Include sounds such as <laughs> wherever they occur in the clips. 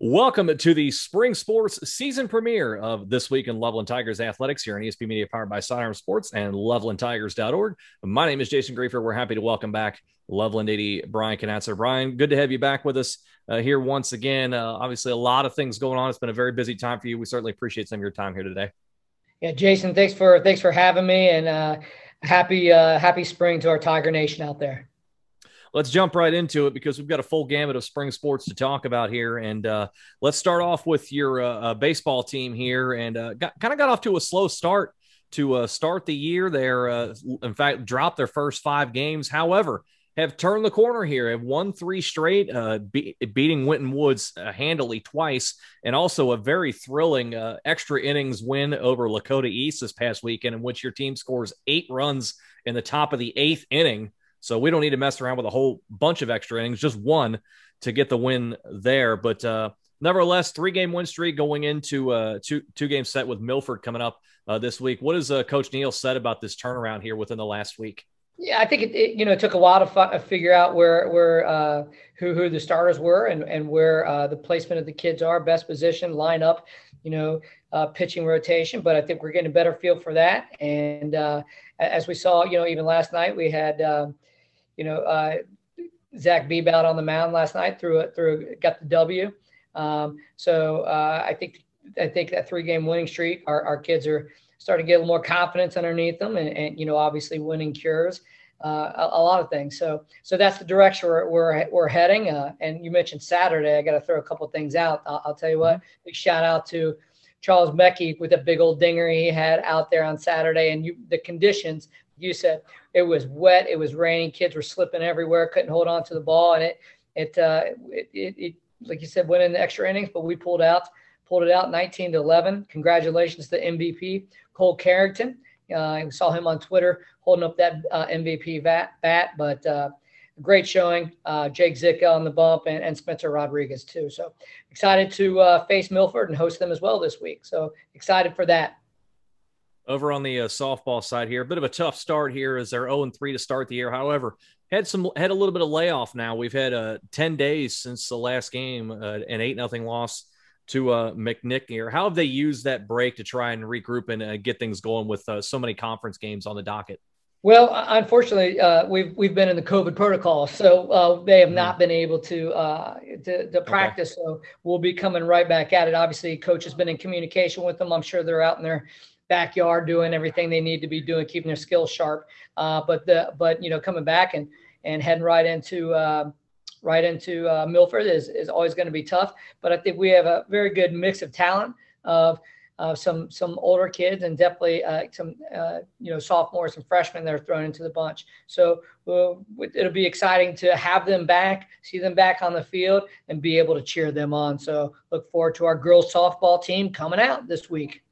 Welcome to the spring sports season premiere of This Week in Loveland Tigers Athletics here on ESP Media powered by Sidearm Sports and LovelandTigers.org. My name is Jason Griefer. We're happy to welcome back Loveland AD Brian Knatzer. Brian, good to have you back with us uh, here once again. Uh, obviously, a lot of things going on. It's been a very busy time for you. We certainly appreciate some of your time here today. Yeah, Jason, thanks for thanks for having me, and uh, happy uh, happy spring to our Tiger Nation out there let's jump right into it because we've got a full gamut of spring sports to talk about here. And uh, let's start off with your uh, uh baseball team here, and uh, kind of got off to a slow start to uh, start the year. They're uh, in fact dropped their first five games. However, have turned the corner here, have won three straight, uh, be- beating Winton Woods uh, handily twice, and also a very thrilling uh, extra innings win over Lakota East this past weekend, in which your team scores eight runs in the top of the eighth inning so we don't need to mess around with a whole bunch of extra innings, just one to get the win there. But uh, nevertheless, three game win streak going into uh, two two game set with Milford coming up uh, this week. What has uh, Coach Neal said about this turnaround here within the last week? Yeah, I think it, it you know it took a while to fi- figure out where where uh, who who the starters were and and where uh, the placement of the kids are, best position, lineup, you know, uh, pitching rotation. But I think we're getting a better feel for that. And uh, as we saw, you know, even last night we had. Um, you know, uh, Zach Beebe out on the mound last night through it through got the W. Um, so uh, I think I think that three game winning streak, our, our kids are starting to get a little more confidence underneath them, and, and you know obviously winning cures uh, a, a, lot of things. So so that's the direction we're we're, we're heading. Uh, and you mentioned Saturday, I got to throw a couple things out. I'll, I'll, tell you what, big shout out to Charles Mecky with a big old dinger he had out there on Saturday, and you, the conditions you said it was wet, it was raining, kids were slipping everywhere, couldn't hold on to the ball, and it it uh, it, it, it like you said went in the extra innings, but we pulled out pulled it out 19 to 11. Congratulations to MVP Cole Carrington. Uh, I saw him on Twitter holding up that uh, MVP bat, bat but uh, great showing. Uh, Jake Zicka on the bump and, and Spencer Rodriguez too. So excited to uh, face Milford and host them as well this week. So excited for that. Over on the uh, softball side here, a bit of a tough start here as they're 0 3 to start the year. However, had some had a little bit of layoff now. We've had uh, 10 days since the last game, uh, an 8 nothing loss to uh, McNick here. How have they used that break to try and regroup and uh, get things going with uh, so many conference games on the docket? Well, unfortunately, uh, we've we've been in the COVID protocol, so uh, they have not mm. been able to uh, to, to, practice. Okay. So we'll be coming right back at it. Obviously, coach has been in communication with them. I'm sure they're out in their backyard doing everything they need to be doing, keeping their skills sharp. Uh, but the but you know coming back and and heading right into uh, right into uh, Milford is is always going to be tough. But I think we have a very good mix of talent of some some older kids and definitely uh, some uh, you know sophomores and freshmen that are thrown into the bunch. So it'll be exciting to have them back, see them back on the field, and be able to cheer them on. So look forward to our girls softball team coming out this week.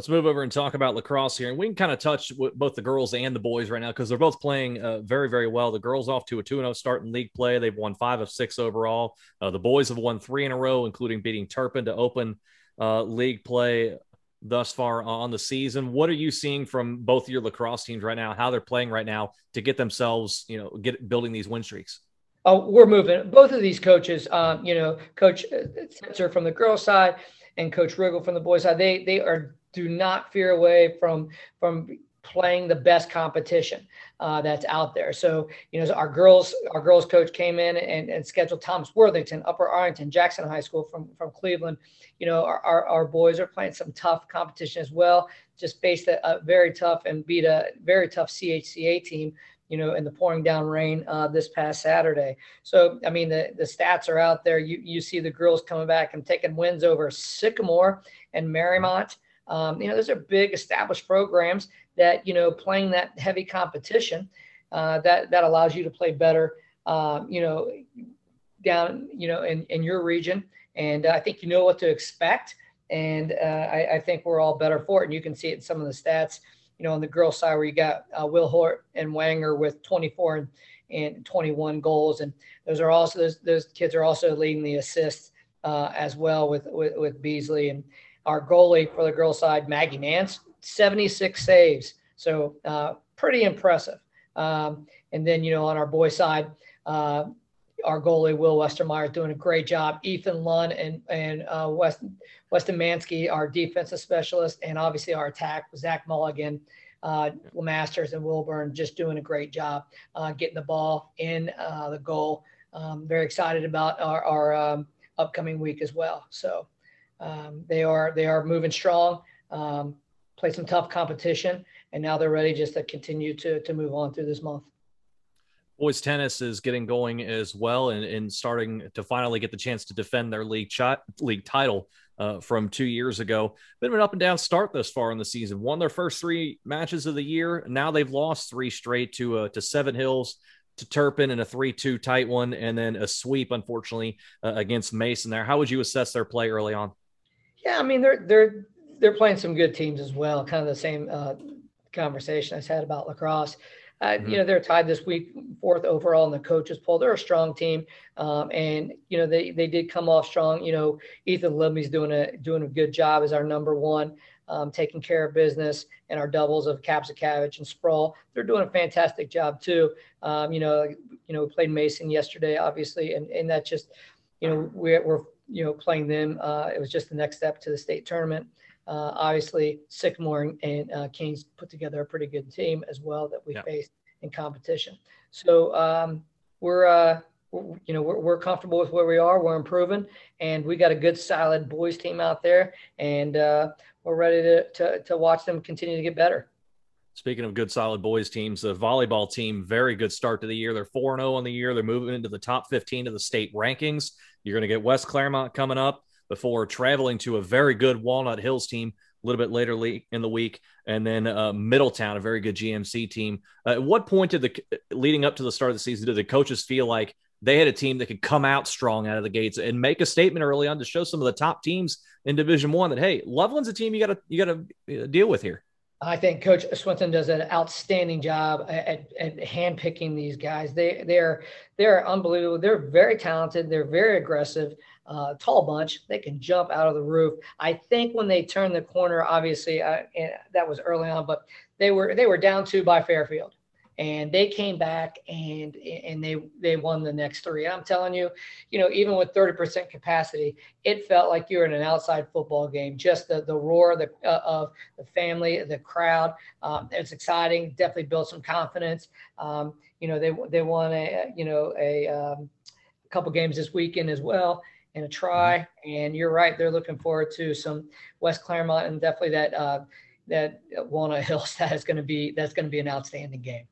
Let's move over and talk about lacrosse here. And we can kind of touch both the girls and the boys right now because they're both playing uh, very, very well. The girls off to a 2 0 start in league play. They've won five of six overall. Uh, the boys have won three in a row, including beating Turpin to open uh, league play thus far on the season. What are you seeing from both your lacrosse teams right now? How they're playing right now to get themselves, you know, get building these win streaks? Oh, we're moving. Both of these coaches, um, you know, Coach Spencer from the girls' side and Coach Riggle from the boys' side, they they are do not fear away from from playing the best competition uh, that's out there. So, you know, our girls, our girls coach came in and, and scheduled Thomas Worthington, Upper Arlington, Jackson High School from, from Cleveland. You know, our, our, our boys are playing some tough competition as well, just faced a, a, very tough and beat a very tough CHCA team, you know, in the pouring down rain uh, this past Saturday. So, I mean, the, the stats are out there. You, you see the girls coming back and taking wins over Sycamore and Marymount. Um, you know, those are big established programs that, you know, playing that heavy competition, uh, that, that allows you to play better, um, you know, down, you know, in, in your region. And I think you know what to expect. And uh, I, I, think we're all better for it. And you can see it in some of the stats, you know, on the girls side where you got uh, Will Hort and Wanger with 24 and, and 21 goals. And those are also, those, those kids are also leading the assists uh, as well with, with, with Beasley. And, our goalie for the girls side, Maggie Nance, 76 saves. So uh, pretty impressive. Um, and then, you know, on our boys side, uh, our goalie Will Westermeyer doing a great job. Ethan Lund and and uh, West Weston Mansky, our defensive specialist, and obviously our attack Zach Mulligan, uh, Masters and Wilburn, just doing a great job uh, getting the ball in uh, the goal. Um, very excited about our, our um, upcoming week as well. So um, they are they are moving strong. Um, played some tough competition, and now they're ready just to continue to to move on through this month boys tennis is getting going as well and, and starting to finally get the chance to defend their league shot league title uh, from two years ago. Been an up and down start thus far in the season. Won their first three matches of the year. Now they've lost three straight to uh, to Seven Hills, to Turpin, and a three-two tight one, and then a sweep, unfortunately, uh, against Mason. There, how would you assess their play early on? Yeah, I mean they're they're they're playing some good teams as well. Kind of the same uh, conversation I had about lacrosse. Uh, mm-hmm. You know, they're tied this week, fourth overall in the coaches poll. They're a strong team, um, and you know they they did come off strong. You know, Ethan Libby's doing a doing a good job as our number one, um, taking care of business, and our doubles of Kapsakavich and Sprawl. They're doing a fantastic job too. Um, you know, you know, we played Mason yesterday, obviously, and and that just, you know, we're, we're you know playing them. Uh, it was just the next step to the state tournament. Uh, obviously, Sycamore and uh, Kings put together a pretty good team as well that we yeah. faced in competition. So um, we're, uh, we're, you know, we're, we're comfortable with where we are. We're improving, and we got a good, solid boys team out there, and uh, we're ready to, to to watch them continue to get better. Speaking of good, solid boys teams, the volleyball team, very good start to the year. They're 4 0 on the year. They're moving into the top 15 of the state rankings. You're going to get West Clermont coming up before traveling to a very good Walnut Hills team a little bit later in the week, and then uh, Middletown, a very good GMC team. Uh, at what point did the leading up to the start of the season did the coaches feel like they had a team that could come out strong out of the gates and make a statement early on to show some of the top teams in Division One that hey, Loveland's a team you got to you got to uh, deal with here. I think Coach Swinton does an outstanding job at, at handpicking these guys. They they're they're unbelievable. They're very talented. They're very aggressive uh, tall bunch. They can jump out of the roof. I think when they turned the corner, obviously uh, that was early on, but they were they were down two by Fairfield, and they came back and and they they won the next three. I'm telling you, you know, even with 30% capacity, it felt like you were in an outside football game. Just the the roar the, uh, of the family, the crowd. Um, it's exciting. Definitely built some confidence. Um, you know, they they won a you know a um, couple games this weekend as well and a try. And you're right; they're looking forward to some West Clermont and definitely that uh, that Walnut Hills. <laughs> That is going to be that's going to be an outstanding game.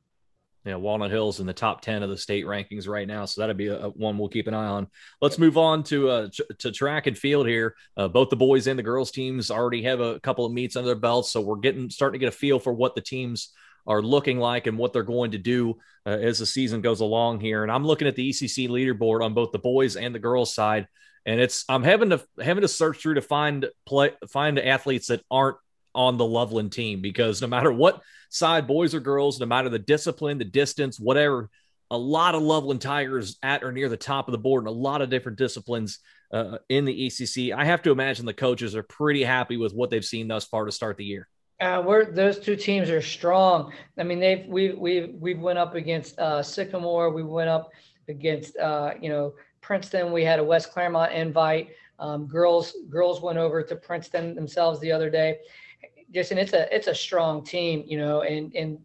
Yeah, Walnut Hills in the top ten of the state rankings right now, so that'd be a, a one we'll keep an eye on. Let's move on to uh, to track and field here. Uh, both the boys and the girls teams already have a couple of meets under their belts, so we're getting starting to get a feel for what the teams are looking like and what they're going to do uh, as the season goes along here. And I'm looking at the ECC leaderboard on both the boys and the girls side and it's I'm having to having to search through to find play find athletes that aren't on the Loveland team because no matter what side, boys or girls, no matter the discipline, the distance, whatever, a lot of Loveland Tigers at or near the top of the board and a lot of different disciplines uh, in the ECC. I have to imagine the coaches are pretty happy with what they've seen thus far to start the year. Uh, we're those two teams are strong. I mean, they've we we we went up against uh, Sycamore. We went up against uh, you know Princeton. We had a West Clermont invite. Um, girls girls went over to Princeton themselves the other day. And it's a it's a strong team, you know, and and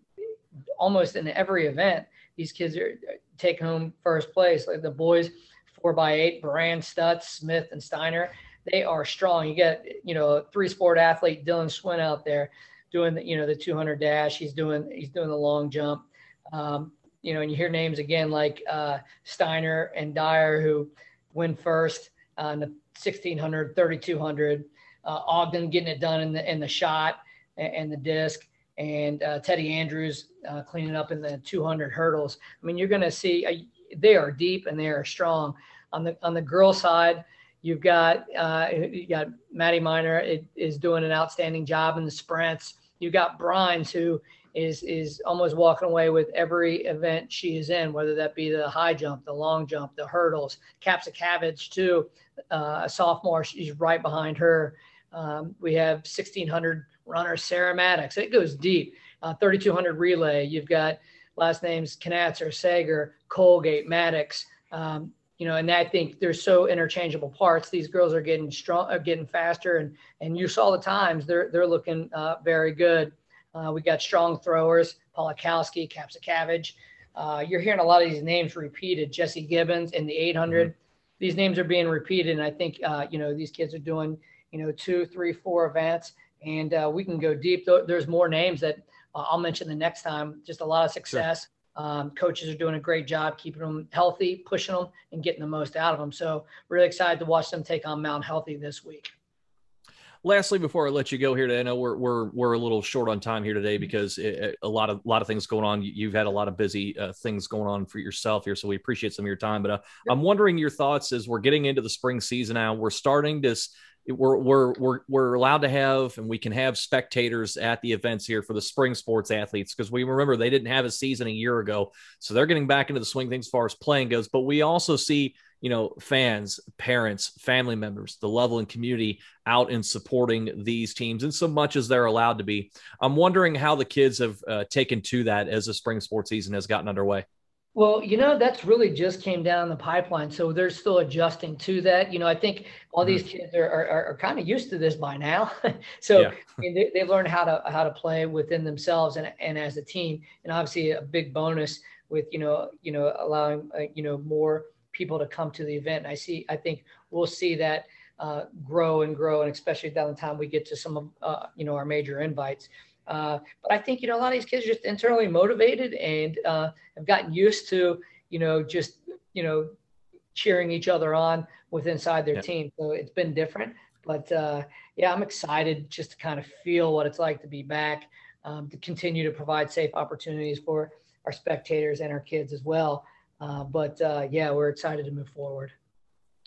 almost in every event, these kids are taking home first place. Like the boys, four by eight, Brand, Stutz, Smith, and Steiner. They are strong. You get you know a three sport athlete Dylan Swin out there doing the you know the 200 dash. He's doing he's doing the long jump. Um, you know, and you hear names again like uh, Steiner and Dyer who win first uh, in the 1600, 3200. Uh, Ogden getting it done in the in the shot and, and the disc, and uh, Teddy Andrews uh, cleaning up in the 200 hurdles. I mean, you're going to see uh, they are deep and they are strong. On the on the girl side, you've got uh, you got Maddie Miner it, is doing an outstanding job in the sprints. You've got Brines who is is almost walking away with every event she is in, whether that be the high jump, the long jump, the hurdles. Kapsakavich too, uh, a sophomore, she's right behind her. Um, we have 1600 runner Sarah Maddox. It goes deep. Uh, 3200 relay. You've got last names Knatzer, Sager, Colgate, Maddox. Um, you know, and I think they're so interchangeable parts. These girls are getting strong, are getting faster, and and you saw the times they're they're looking uh, very good. Uh, we got strong throwers, Polakowski, Kapsakavage. Uh, you're hearing a lot of these names repeated. Jesse Gibbons in the 800. Mm-hmm. These names are being repeated, and I think uh, you know these kids are doing you know two, three, four events, and uh, we can go deep. There's more names that uh, I'll mention the next time. Just a lot of success. Sure. Um, coaches are doing a great job keeping them healthy, pushing them, and getting the most out of them. So, really excited to watch them take on Mount Healthy this week. Lastly, before I let you go here today, I know we're we're we're a little short on time here today because it, a lot of a lot of things going on. You've had a lot of busy uh, things going on for yourself here, so we appreciate some of your time. But uh. I'm wondering your thoughts as we're getting into the spring season now. We're starting to we're we're we're we're allowed to have and we can have spectators at the events here for the spring sports athletes because we remember they didn't have a season a year ago, so they're getting back into the swing things as far as playing goes. But we also see you know fans, parents, family members, the Loveland community out and supporting these teams in so much as they're allowed to be. I'm wondering how the kids have uh, taken to that as the spring sports season has gotten underway. Well, you know, that's really just came down the pipeline. So they're still adjusting to that. You know, I think all these mm-hmm. kids are, are, are kind of used to this by now. <laughs> so yeah. I mean, they, have learned how to how to play within themselves and, and as a team. And obviously a big bonus with, you know, you know, allowing, uh, you know, more people to come to the event. And I see, I think we'll see that uh, grow and grow. And especially down the time we get to some of, uh, you know, our major invites. Uh, but I think, you know, a lot of these kids are just internally motivated and uh, have gotten used to, you know, just, you know, cheering each other on with inside their yeah. team. So it's been different. But uh, yeah, I'm excited just to kind of feel what it's like to be back, um, to continue to provide safe opportunities for our spectators and our kids as well. Uh, but uh, yeah, we're excited to move forward.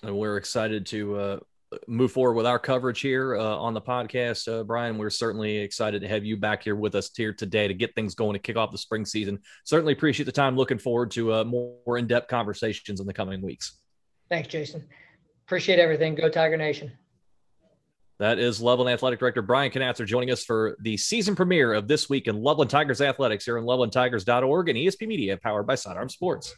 And we're excited to uh, move forward with our coverage here uh, on the podcast, uh, Brian. We're certainly excited to have you back here with us here today to get things going to kick off the spring season. Certainly appreciate the time. Looking forward to uh, more in depth conversations in the coming weeks. Thanks, Jason. Appreciate everything. Go Tiger Nation. That is Loveland Athletic Director Brian Knatzer joining us for the season premiere of This Week in Loveland Tigers Athletics here on lovelandtigers.org and ESP Media powered by Sidearm Sports.